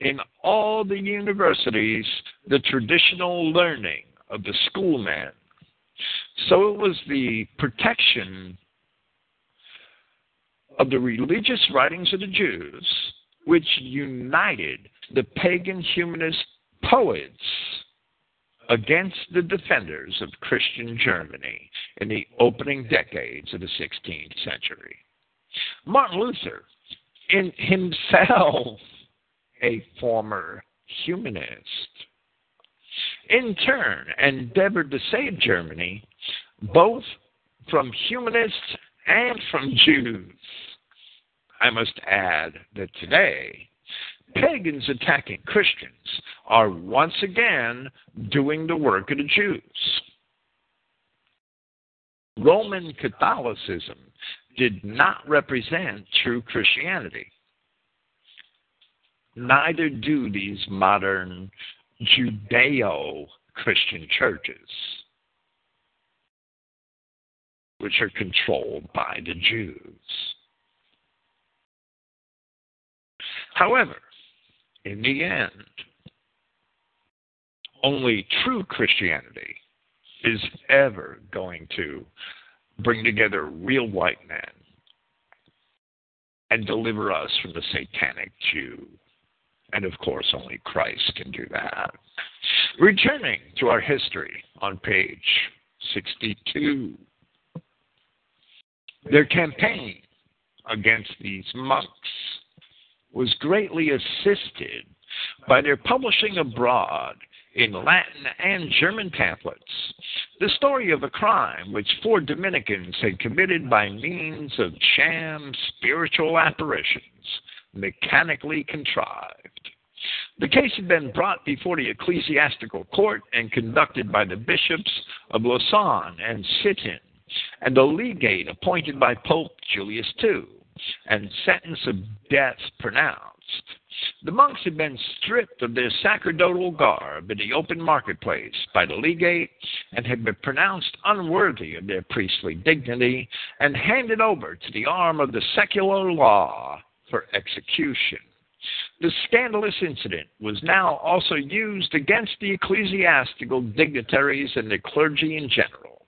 in all the universities the traditional learning of the schoolmen. So it was the protection of the religious writings of the Jews, which united the pagan humanist poets against the defenders of Christian Germany in the opening decades of the 16th century. Martin Luther, in himself a former humanist, in turn endeavored to save Germany both from humanists and from Jews. I must add that today, pagans attacking Christians are once again doing the work of the Jews. Roman Catholicism did not represent true Christianity. Neither do these modern Judeo Christian churches which are controlled by the Jews. However, in the end, only true Christianity is ever going to bring together real white men and deliver us from the satanic Jew. And of course, only Christ can do that. Returning to our history on page 62. Their campaign against these monks was greatly assisted by their publishing abroad in Latin and German pamphlets the story of a crime which four Dominicans had committed by means of sham spiritual apparitions, mechanically contrived. The case had been brought before the ecclesiastical court and conducted by the bishops of Lausanne and Sitten, and the legate appointed by Pope Julius II, and sentence of death pronounced. The monks had been stripped of their sacerdotal garb in the open marketplace by the legate and had been pronounced unworthy of their priestly dignity and handed over to the arm of the secular law for execution. The scandalous incident was now also used against the ecclesiastical dignitaries and the clergy in general.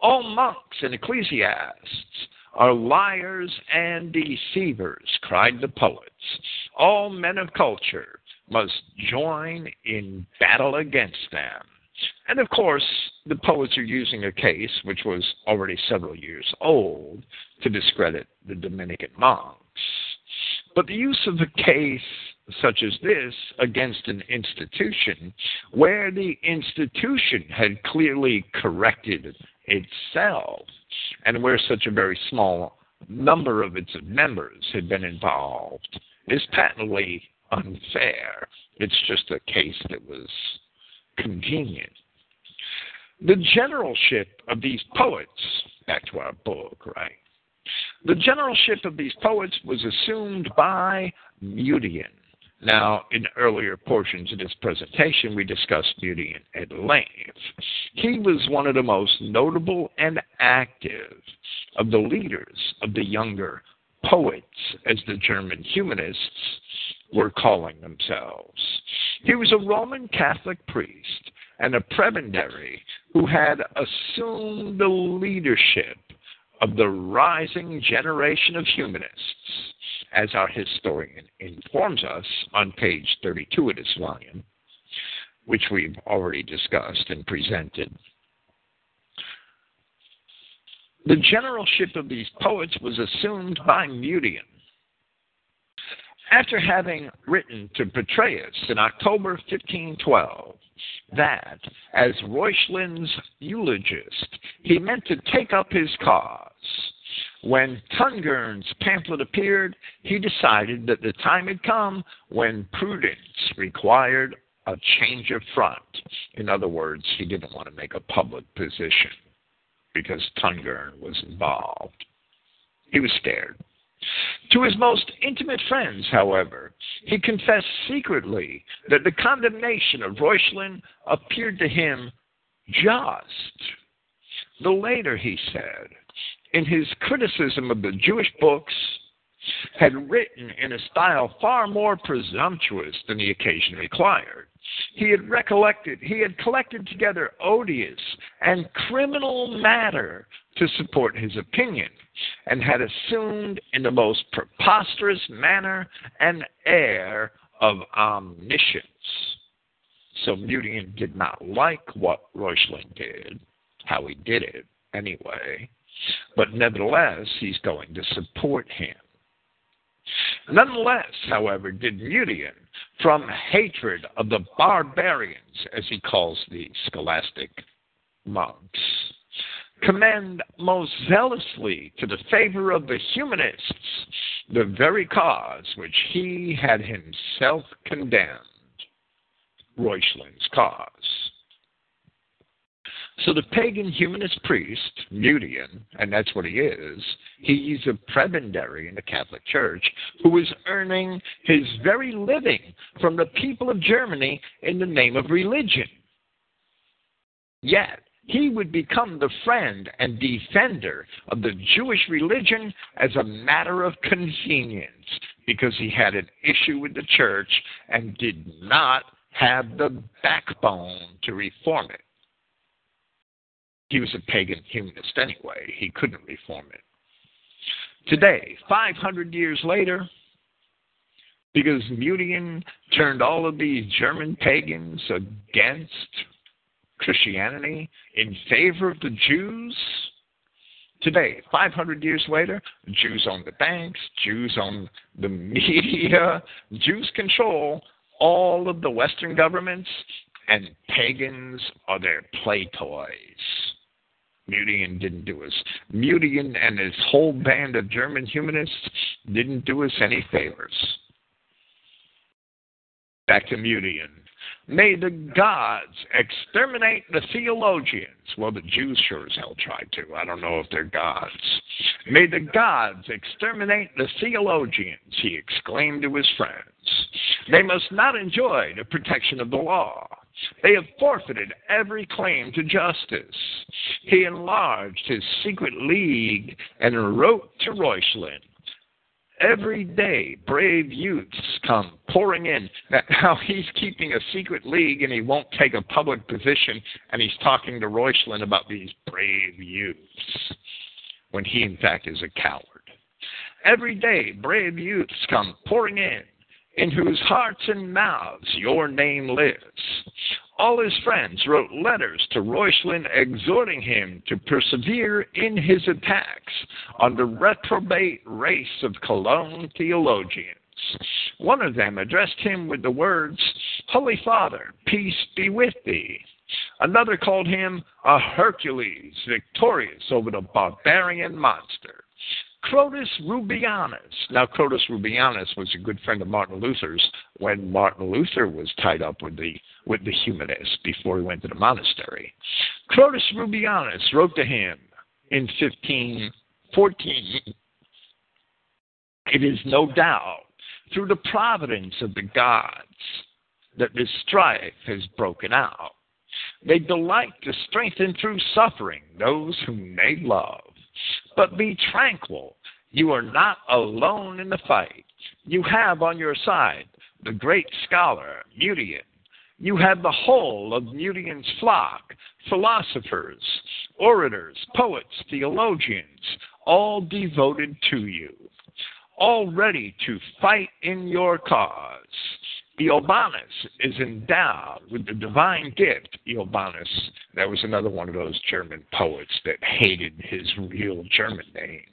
All monks and ecclesiasts are liars and deceivers, cried the poets. All men of culture must join in battle against them. And of course, the poets are using a case which was already several years old to discredit the Dominican monks. But the use of a case such as this against an institution where the institution had clearly corrected itself and where such a very small number of its members had been involved is patently unfair. It's just a case that was convenient. The generalship of these poets, back to our book, right? The generalship of these poets was assumed by Mutian. Now, in earlier portions of this presentation, we discussed Mutian at length. He was one of the most notable and active of the leaders of the younger poets, as the German humanists were calling themselves. He was a Roman Catholic priest and a prebendary who had assumed the leadership of the rising generation of humanists, as our historian informs us on page 32 of this volume, which we've already discussed and presented. The generalship of these poets was assumed by Mutian. After having written to Petreius in October 1512, that, as Reuchlin's eulogist, he meant to take up his cause. When Tungern's pamphlet appeared, he decided that the time had come when prudence required a change of front. In other words, he didn't want to make a public position because Tungern was involved. He was scared. To his most intimate friends, however, he confessed secretly that the condemnation of Reuchlin appeared to him just. The later, he said, in his criticism of the Jewish books, had written in a style far more presumptuous than the occasion required. He had recollected, he had collected together odious and criminal matter to support his opinion, and had assumed in the most preposterous manner an air of omniscience. So Mutian did not like what Reuchlin did, how he did it anyway, but nevertheless he's going to support him. Nonetheless, however, did Mutian, from hatred of the barbarians, as he calls the scholastic monks, commend most zealously to the favor of the humanists the very cause which he had himself condemned, Reuchlin's cause. So the pagan humanist priest, Mutian, and that's what he is, he's a prebendary in the Catholic Church who is earning his very living from the people of Germany in the name of religion. Yet, he would become the friend and defender of the Jewish religion as a matter of convenience because he had an issue with the church and did not have the backbone to reform it. He was a pagan humanist anyway. He couldn't reform it. Today, 500 years later, because Mutian turned all of these German pagans against Christianity in favor of the Jews. Today, 500 years later, Jews own the banks, Jews own the media, Jews control all of the Western governments, and pagans are their play toys. Mutian didn't do us. Mutian and his whole band of German humanists didn't do us any favors. Back to Mutian. May the gods exterminate the theologians. Well, the Jews sure as hell tried to. I don't know if they're gods. May the gods exterminate the theologians, he exclaimed to his friends. They must not enjoy the protection of the law. They have forfeited every claim to justice. He enlarged his secret league and wrote to Reuchlin. Every day, brave youths come pouring in. Now, he's keeping a secret league and he won't take a public position, and he's talking to Reuchlin about these brave youths, when he, in fact, is a coward. Every day, brave youths come pouring in in whose hearts and mouths your name lives. All his friends wrote letters to Reuchlin exhorting him to persevere in his attacks on the reprobate race of Cologne theologians. One of them addressed him with the words, Holy Father, peace be with thee. Another called him a Hercules, victorious over the barbarian monster. Crotus Rubianus. Now, Crotus Rubianus was a good friend of Martin Luther's when Martin Luther was tied up with the with the humanists before he went to the monastery. Crotus Rubianus wrote to him in 1514. It is no doubt through the providence of the gods that this strife has broken out. They delight to strengthen through suffering those whom they love. But be tranquil. You are not alone in the fight. You have on your side the great scholar, Mutian. You have the whole of Mutian's flock, philosophers, orators, poets, theologians, all devoted to you, all ready to fight in your cause. Eobanus is endowed with the divine gift. Eobanus, that was another one of those German poets that hated his real German name.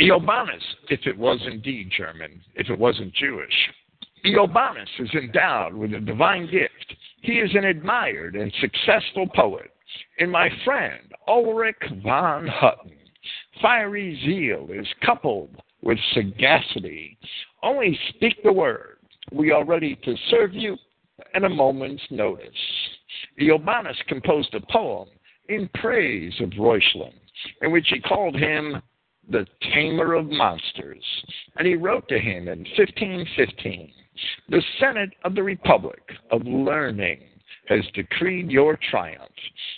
Eobanus, if it was indeed German, if it wasn't Jewish, Eobanus is endowed with a divine gift. He is an admired and successful poet. And my friend, Ulrich von Hutten, fiery zeal is coupled with sagacity. Only speak the word we are ready to serve you at a moment's notice. Eobanus composed a poem in praise of Reuchlin, in which he called him the tamer of monsters, and he wrote to him in 1515 The Senate of the Republic of Learning has decreed your triumph.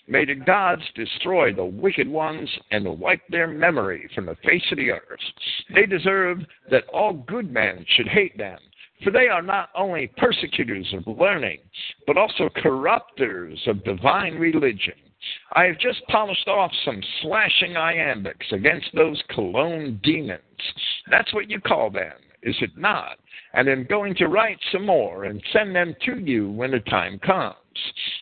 May the gods destroy the wicked ones and wipe their memory from the face of the earth. They deserve that all good men should hate them for they are not only persecutors of learning, but also corrupters of divine religion. I have just polished off some slashing iambics against those Cologne demons. That's what you call them, is it not? And am going to write some more and send them to you when the time comes.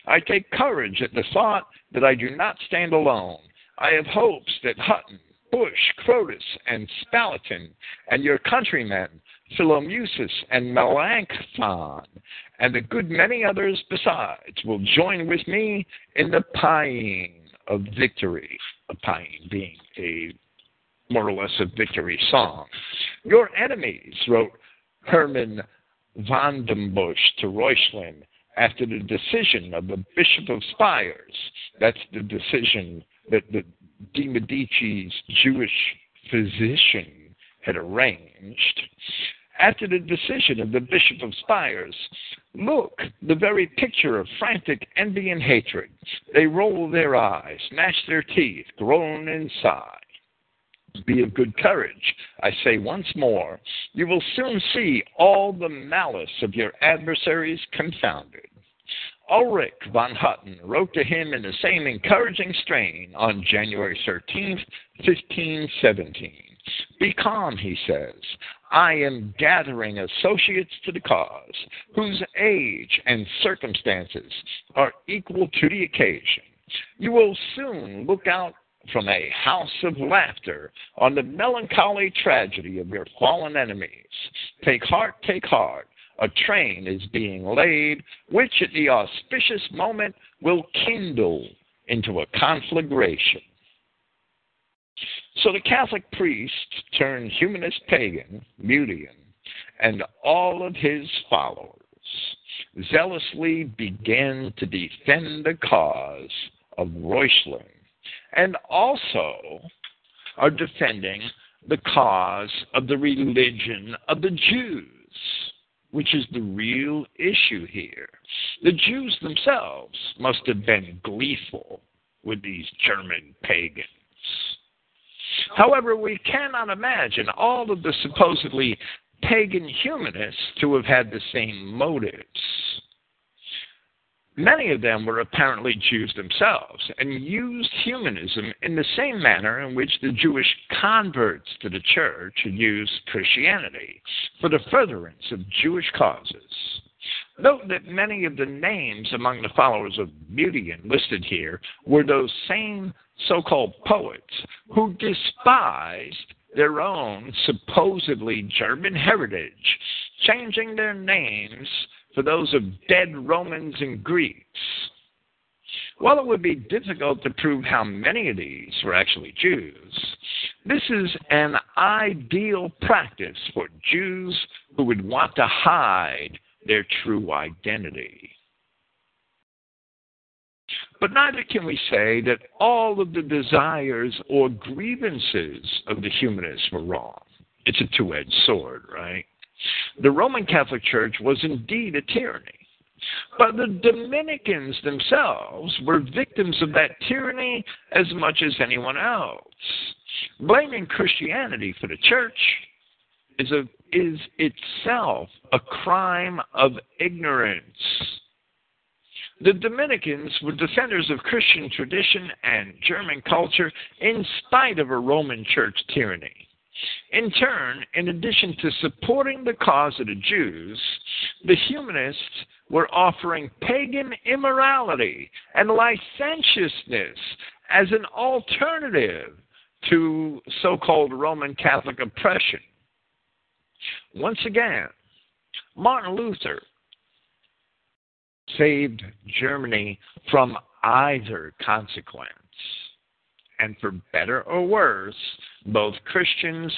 I take courage at the thought that I do not stand alone. I have hopes that Hutten, Busch, Crotus, and Spalatin, and your countrymen Philomusus and Melanchthon, and a good many others besides will join with me in the paean of victory, a paean being a more or less a victory song. Your enemies, wrote Hermann von dem Busch to Reuchlin after the decision of the Bishop of Spires. That's the decision that the de Medici's Jewish physician had arranged after the decision of the Bishop of Spires. Look, the very picture of frantic envy and hatred. They roll their eyes, gnash their teeth, groan and sigh. Be of good courage, I say once more. You will soon see all the malice of your adversaries confounded. Ulrich von Hutten wrote to him in the same encouraging strain on January 13, 1517. Be calm, he says. I am gathering associates to the cause whose age and circumstances are equal to the occasion. You will soon look out from a house of laughter on the melancholy tragedy of your fallen enemies. Take heart, take heart. a train is being laid, which at the auspicious moment will kindle into a conflagration. So the Catholic priest turned humanist pagan, Mutian, and all of his followers zealously began to defend the cause of Reuchlin and also are defending the cause of the religion of the Jews, which is the real issue here. The Jews themselves must have been gleeful with these German pagans. However, we cannot imagine all of the supposedly pagan humanists to have had the same motives. Many of them were apparently Jews themselves and used humanism in the same manner in which the Jewish converts to the church used Christianity for the furtherance of Jewish causes. Note that many of the names among the followers of Mutian listed here were those same so called poets who despised their own supposedly German heritage, changing their names for those of dead Romans and Greeks. While it would be difficult to prove how many of these were actually Jews, this is an ideal practice for Jews who would want to hide their true identity. But neither can we say that all of the desires or grievances of the humanists were wrong. It's a two edged sword, right? The Roman Catholic Church was indeed a tyranny. But the Dominicans themselves were victims of that tyranny as much as anyone else. Blaming Christianity for the church is, a, is itself a crime of ignorance. The Dominicans were defenders of Christian tradition and German culture in spite of a Roman church tyranny. In turn, in addition to supporting the cause of the Jews, the humanists were offering pagan immorality and licentiousness as an alternative to so called Roman Catholic oppression. Once again, Martin Luther saved Germany from either consequence and for better or worse, both Christians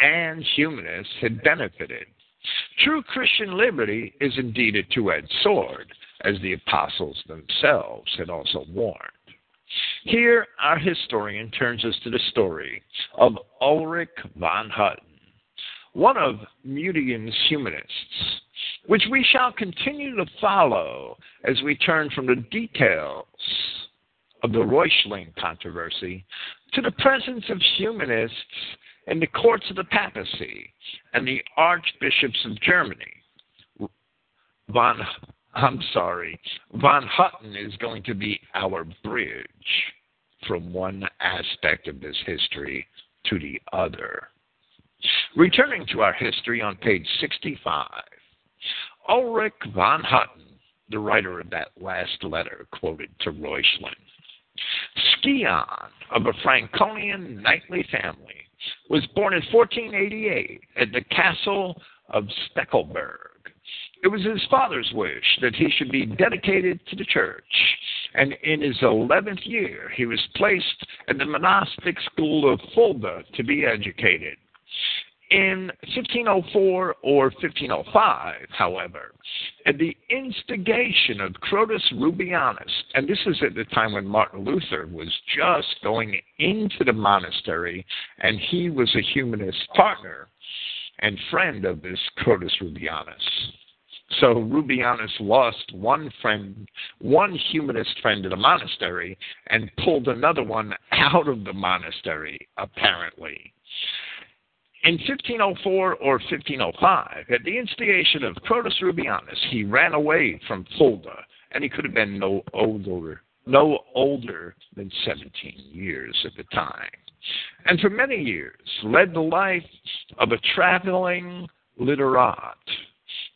and humanists had benefited. True Christian liberty is indeed a two edged sword, as the apostles themselves had also warned. Here, our historian turns us to the story of Ulrich von Hutten, one of Mutian's humanists, which we shall continue to follow as we turn from the details of the Reuchlin controversy to the presence of humanists in the courts of the papacy and the archbishops of Germany. Von, I'm sorry, von Hutten is going to be our bridge from one aspect of this history to the other. Returning to our history on page 65, Ulrich von Hutten, the writer of that last letter quoted to Reuchlin, Scion of a Franconian knightly family was born in 1488 at the castle of Steckelberg. It was his father's wish that he should be dedicated to the church, and in his 11th year he was placed at the monastic school of Fulda to be educated. In 1504 or 1505, however, at the instigation of Crotus Rubianus, and this is at the time when Martin Luther was just going into the monastery, and he was a humanist partner and friend of this Crotus Rubianus. So Rubianus lost one friend, one humanist friend in the monastery, and pulled another one out of the monastery, apparently. In 1504 or 1505, at the instigation of Crotus Rubianus, he ran away from Fulda, and he could have been no older, no older than 17 years at the time, and for many years led the life of a traveling literate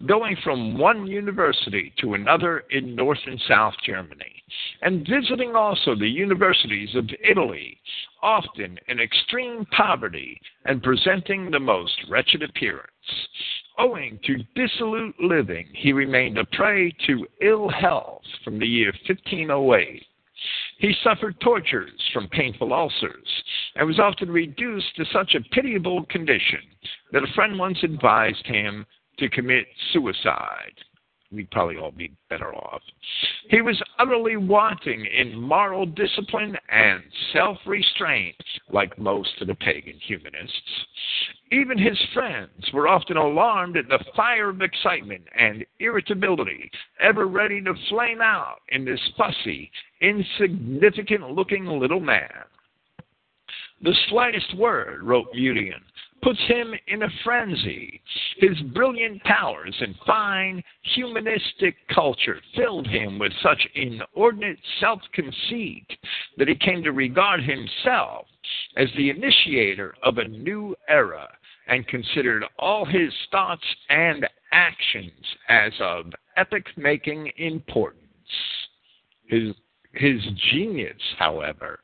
going from one university to another in North and South Germany, and visiting also the universities of Italy, often in extreme poverty and presenting the most wretched appearance. Owing to dissolute living, he remained a prey to ill health from the year 1508. He suffered tortures from painful ulcers and was often reduced to such a pitiable condition that a friend once advised him to commit suicide we'd probably all be better off. He was utterly wanting in moral discipline and self restraint, like most of the pagan humanists. Even his friends were often alarmed at the fire of excitement and irritability ever ready to flame out in this fussy, insignificant looking little man. The slightest word, wrote Mutian, puts him in a frenzy. His brilliant powers and fine humanistic culture filled him with such inordinate self conceit that he came to regard himself as the initiator of a new era and considered all his thoughts and actions as of epoch making importance. His, his genius, however,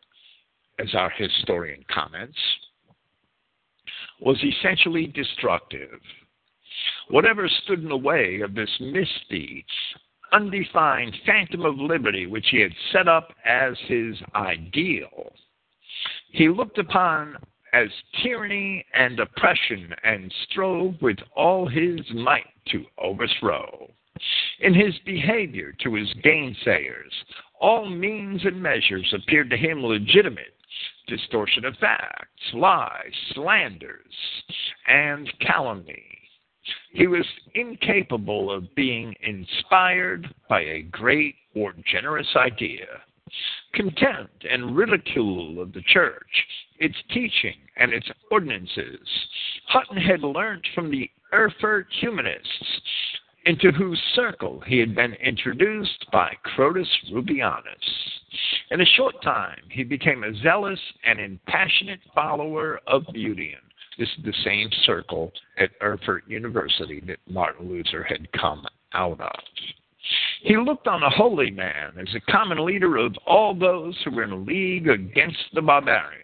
as our historian comments, was essentially destructive. Whatever stood in the way of this misty, undefined phantom of liberty which he had set up as his ideal, he looked upon as tyranny and oppression and strove with all his might to overthrow. In his behavior to his gainsayers, all means and measures appeared to him legitimate distortion of facts, lies, slanders, and calumny. He was incapable of being inspired by a great or generous idea. Contempt and ridicule of the church, its teaching, and its ordinances. Hutten had learnt from the Erfurt humanists into whose circle he had been introduced by Crotus Rubianus. In a short time, he became a zealous and impassionate follower of Mutian. This is the same circle at Erfurt University that Martin Luther had come out of. He looked on a holy man as a common leader of all those who were in league against the barbarians,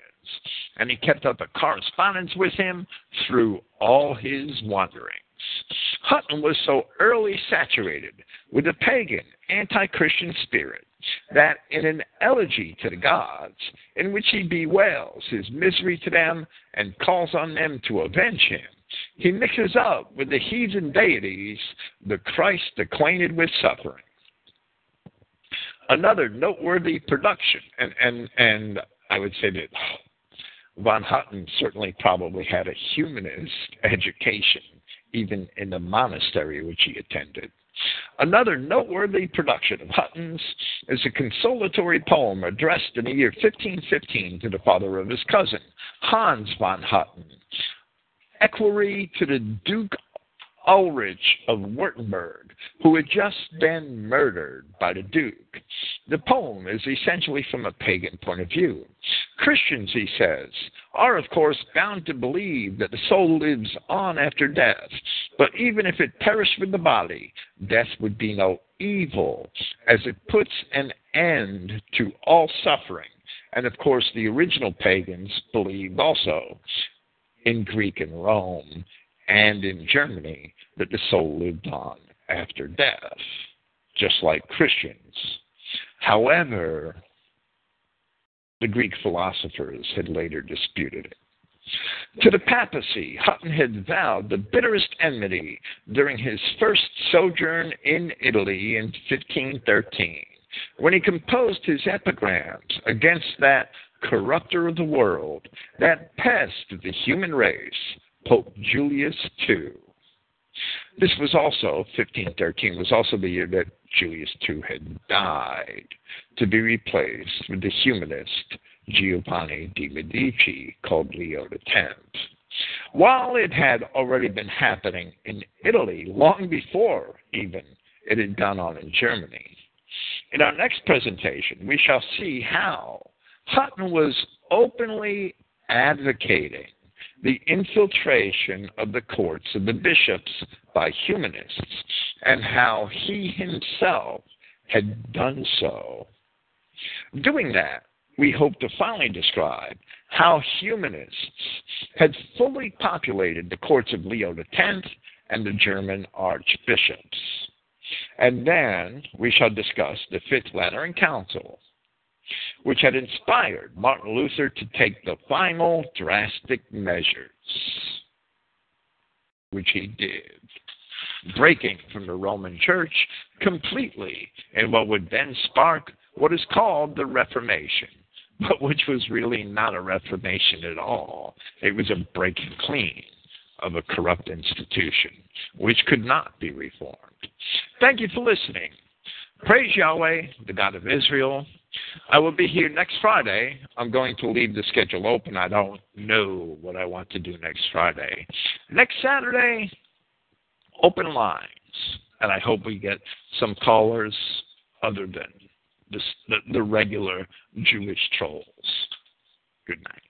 and he kept up a correspondence with him through all his wanderings. Hutten was so early saturated with the pagan, anti Christian spirit that in an elegy to the gods, in which he bewails his misery to them and calls on them to avenge him, he mixes up with the heathen deities the Christ acquainted with suffering. Another noteworthy production, and, and, and I would say that von Hutten certainly probably had a humanist education even in the monastery which he attended. Another noteworthy production of Hutten's is a consolatory poem addressed in the year 1515 to the father of his cousin, Hans von Hutten, equerry to the Duke Ulrich of Württemberg, who had just been murdered by the Duke. The poem is essentially from a pagan point of view. Christians, he says, are of course bound to believe that the soul lives on after death, but even if it perished with the body, death would be no evil, as it puts an end to all suffering. And of course, the original pagans believed also in Greek and Rome and in Germany that the soul lived on after death, just like Christians. However, the Greek philosophers had later disputed it. To the papacy, Hutten had vowed the bitterest enmity during his first sojourn in Italy in 1513, when he composed his epigrams against that corrupter of the world, that pest of the human race, Pope Julius II. This was also, 1513, was also the year that Julius II had died, to be replaced with the humanist Giovanni de' Medici, called Leo X. While it had already been happening in Italy long before even it had gone on in Germany. In our next presentation, we shall see how Hutten was openly advocating the infiltration of the courts of the bishops by humanists and how he himself had done so. Doing that, we hope to finally describe how humanists had fully populated the courts of Leo X and the German archbishops. And then we shall discuss the Fifth Lateran Council, which had inspired Martin Luther to take the final drastic measures, which he did, breaking from the Roman Church completely in what would then spark what is called the Reformation, but which was really not a Reformation at all. It was a breaking clean of a corrupt institution, which could not be reformed. Thank you for listening. Praise Yahweh, the God of Israel. I will be here next Friday. I'm going to leave the schedule open. I don't know what I want to do next Friday. Next Saturday, open lines. And I hope we get some callers other than the, the regular Jewish trolls. Good night.